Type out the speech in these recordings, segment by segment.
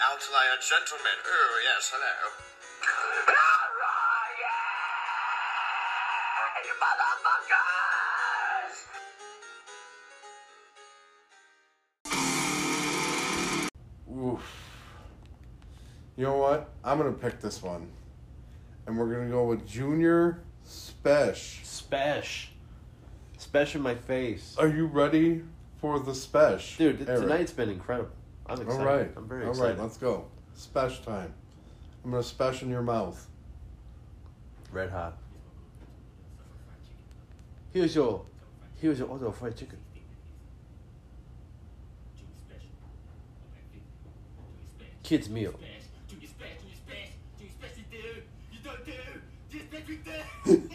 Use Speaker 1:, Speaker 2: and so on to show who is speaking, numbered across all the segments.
Speaker 1: outlier gentleman. Oh, yes, hello.
Speaker 2: Oof. You know what? I'm gonna pick this one, and we're gonna go with Junior Spesh.
Speaker 3: Spesh. Spesh in my face.
Speaker 2: Are you ready for the Spesh,
Speaker 3: Dude, th-
Speaker 2: Eric?
Speaker 3: tonight's been incredible. I'm excited.
Speaker 2: right.
Speaker 3: I'm very excited.
Speaker 2: right, let's go. Spesh time. I'm gonna spesh in your mouth.
Speaker 3: Red hot. Here's your, here's your order of fried chicken. Kids meal.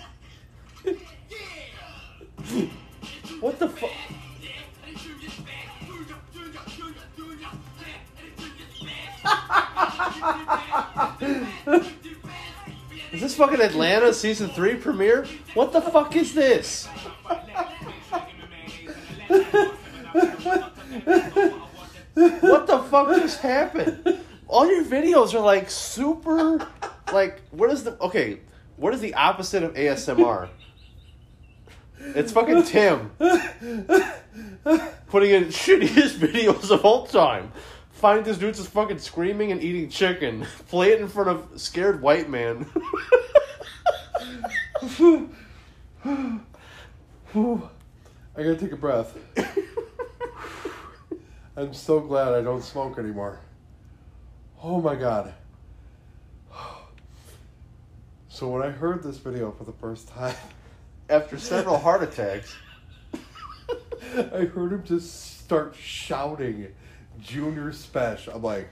Speaker 3: Fucking Atlanta season three premiere? What the fuck is this? What the fuck just happened? All your videos are like super, like what is the okay? What is the opposite of ASMR? It's fucking Tim putting in shittiest videos of all time. Find this dude just fucking screaming and eating chicken. Play it in front of scared white man.
Speaker 2: I gotta take a breath. I'm so glad I don't smoke anymore. Oh my god. So when I heard this video for the first time,
Speaker 3: After several heart attacks.
Speaker 2: I heard him just start shouting Junior Spesh. I'm like,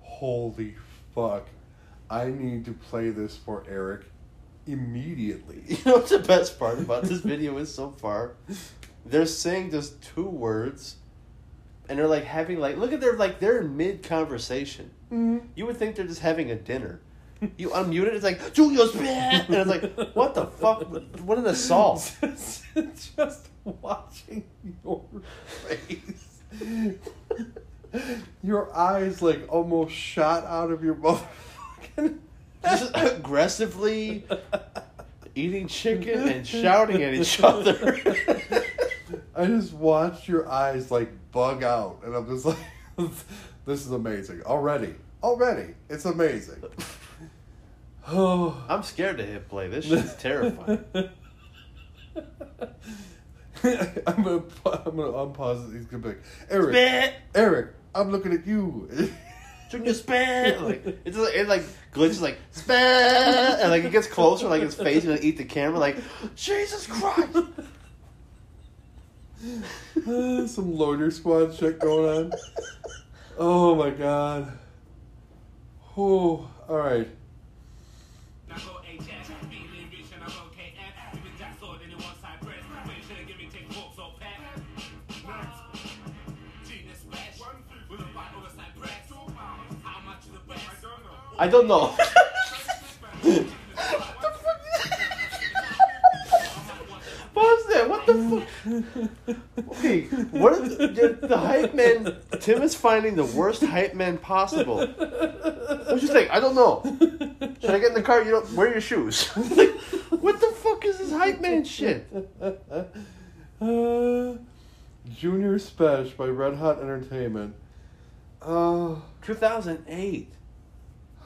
Speaker 2: holy fuck. I need to play this for Eric immediately.
Speaker 3: You know what's the best part about this video is so far? They're saying just two words, and they're like having like look at their like they're in mid conversation. Mm-hmm. You would think they're just having a dinner. You unmute it, it's like Julius, and it's like what the fuck? What an assault!
Speaker 2: just watching your face. Your eyes like almost shot out of your motherfucking
Speaker 3: Just aggressively eating chicken and shouting at each other.
Speaker 2: I just watched your eyes like bug out, and I'm just like, this is amazing already. Already, it's amazing. Oh,
Speaker 3: I'm scared to hit play. This shit's terrifying.
Speaker 2: I'm gonna I'm gonna unpause it. He's gonna be like, Eric,
Speaker 3: Spit!
Speaker 2: Eric, I'm looking at you.
Speaker 3: Spit. Like it's like it like glitches like spit, and like it gets closer, like his face gonna eat the camera. Like Jesus Christ!
Speaker 2: Some loiter squad shit going on. Oh my god. Oh, all right.
Speaker 3: I don't know. Pause that. What the fuck? Okay, what the, the, the hype man? Tim is finding the worst hype man possible. What you think? I don't know. Should I get in the car? You don't wear your shoes. like, what the fuck is this hype man shit?
Speaker 2: Uh, Junior Special by Red Hot Entertainment. Uh,
Speaker 3: 2008.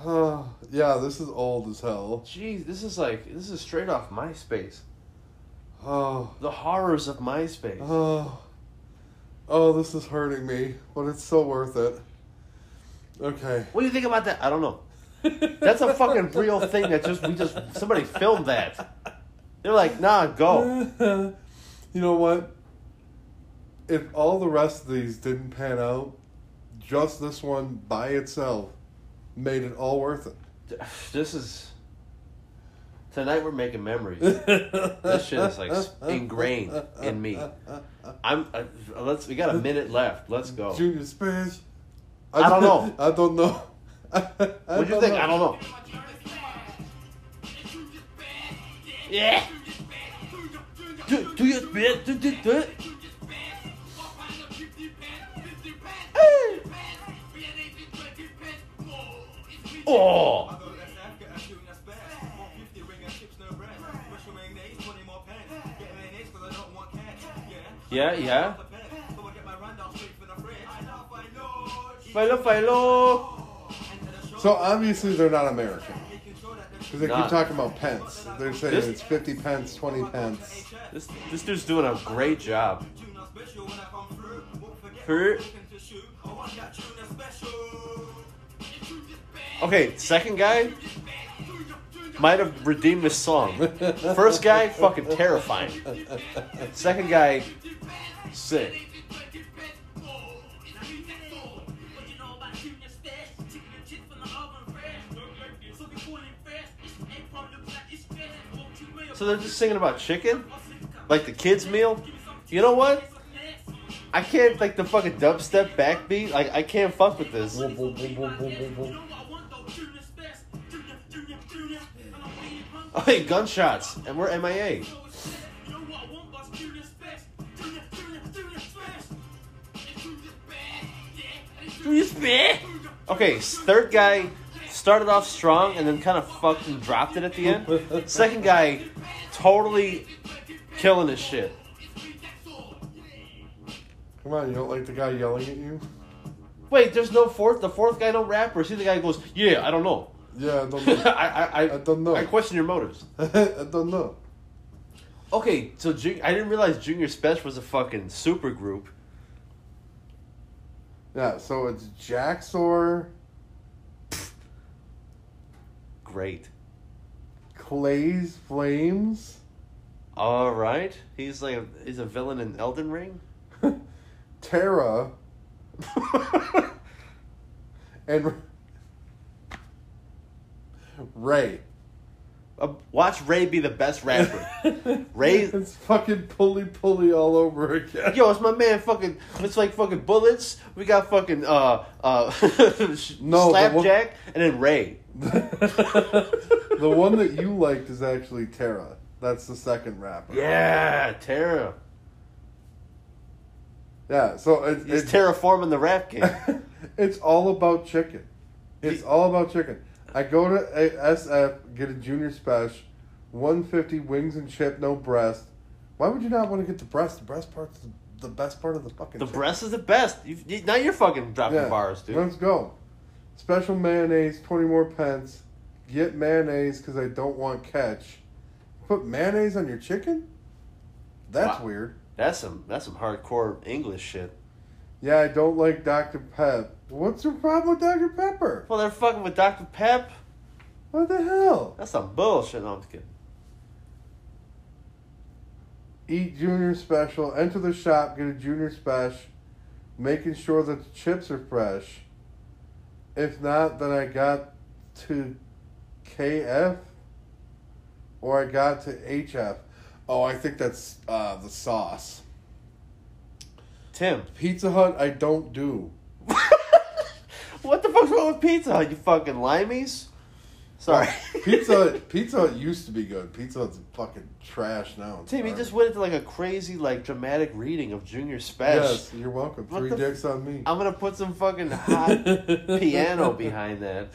Speaker 2: yeah, this is old as hell.
Speaker 3: Jeez, this is like this is straight off MySpace.
Speaker 2: Oh,
Speaker 3: The horrors of MySpace.
Speaker 2: oh, oh, this is hurting me, but it's so worth it. Okay.
Speaker 3: What do you think about that? I don't know. That's a fucking real thing that just we just somebody filmed that. They're like, nah, go.
Speaker 2: you know what? If all the rest of these didn't pan out, just this one by itself made it all worth it.
Speaker 3: This is tonight. We're making memories. This shit is like ingrained in me. I'm. Uh, let's. We got a minute left. Let's go.
Speaker 2: Junior Spesh.
Speaker 3: I don't know.
Speaker 2: I don't know.
Speaker 3: What do you think? I don't know. Yeah. Do, do your bit. Do, do, do Oh! Yeah, yeah. Philo, philo.
Speaker 2: So obviously they're not American. Because they
Speaker 3: Not.
Speaker 2: keep talking about pence. They're saying
Speaker 3: This-
Speaker 2: it's 50 pence, 20 pence.
Speaker 3: This this dude's doing a great job. For- Okay, second guy might have redeemed this song. First guy, fucking terrifying. Second guy, sick. So they're just singing about chicken? Like the kids' meal? You know what? I can't like the fucking dubstep backbeat. Like I can't fuck with this. Oh, hey, gunshots, and we're MIA. Okay, third guy started off strong and then kind of fucking dropped it at the end. Second guy, totally killing his shit.
Speaker 2: Come on, you don't like the guy yelling at you?
Speaker 3: Wait, there's no fourth. The fourth guy don't rap, or see the guy goes, "Yeah, I don't know."
Speaker 2: Yeah, I don't
Speaker 3: I,
Speaker 2: know.
Speaker 3: I, I,
Speaker 2: I don't know.
Speaker 3: I question your motives.
Speaker 2: I don't know.
Speaker 3: Okay, so Jun- I didn't realize Junior Special was a fucking super group.
Speaker 2: Yeah, so it's Jaxor,
Speaker 3: Great.
Speaker 2: Clay's Flames,
Speaker 3: All right, he's like a, he's a villain in Elden Ring.
Speaker 2: Terra, and Ray.
Speaker 3: Uh, watch Ray be the best rapper. Ray,
Speaker 2: It's fucking pulley pulley all over again.
Speaker 3: yo, it's my man. Fucking, it's like fucking bullets. We got fucking uh uh
Speaker 2: No, the one-
Speaker 3: slapjack, and then Ray.
Speaker 2: the one that you liked is actually Terra. That's the second rapper.
Speaker 3: Yeah, Terra.
Speaker 2: Yeah, so it, it's
Speaker 3: terraforming the rap game.
Speaker 2: it's all about chicken. It's all about chicken. I go to a SF, get a junior special, 150 wings and chip, no breast. Why would you not want to get the breast? The breast part's the, the best part of the fucking
Speaker 3: The
Speaker 2: chicken.
Speaker 3: breast is the best. You, you, now you're fucking dropping
Speaker 2: Yeah,
Speaker 3: bars, dude.
Speaker 2: Let's go. Special mayonnaise, 20 more pence. Get mayonnaise because I don't want catch. Put mayonnaise on your chicken? That's
Speaker 3: Wow.
Speaker 2: weird.
Speaker 3: That's some that's some hardcore English shit.
Speaker 2: Yeah, I don't like Dr. Pep. What's your problem with Dr. Pepper?
Speaker 3: Well, they're fucking with Dr. Pep.
Speaker 2: What the hell?
Speaker 3: That's some bullshit. No, I'm just kidding.
Speaker 2: Eat junior special. Enter the shop. Get a junior special. Making sure that the chips are fresh. If not, then I got to KF or I got to HF. Oh, I think that's uh, the sauce.
Speaker 3: Tim,
Speaker 2: Pizza Hut, I don't do.
Speaker 3: what the fuck's wrong with Pizza Hut? You fucking limeys? Sorry.
Speaker 2: Pizza Hut, Pizza Hut used to be good. Pizza Hut's fucking trash now. It's
Speaker 3: Tim, you
Speaker 2: garbage.
Speaker 3: just went into like a crazy, like dramatic reading of Junior Special.
Speaker 2: Yes, you're welcome.
Speaker 3: What
Speaker 2: Three
Speaker 3: the f-
Speaker 2: dicks on me.
Speaker 3: I'm gonna put some fucking hot piano behind that.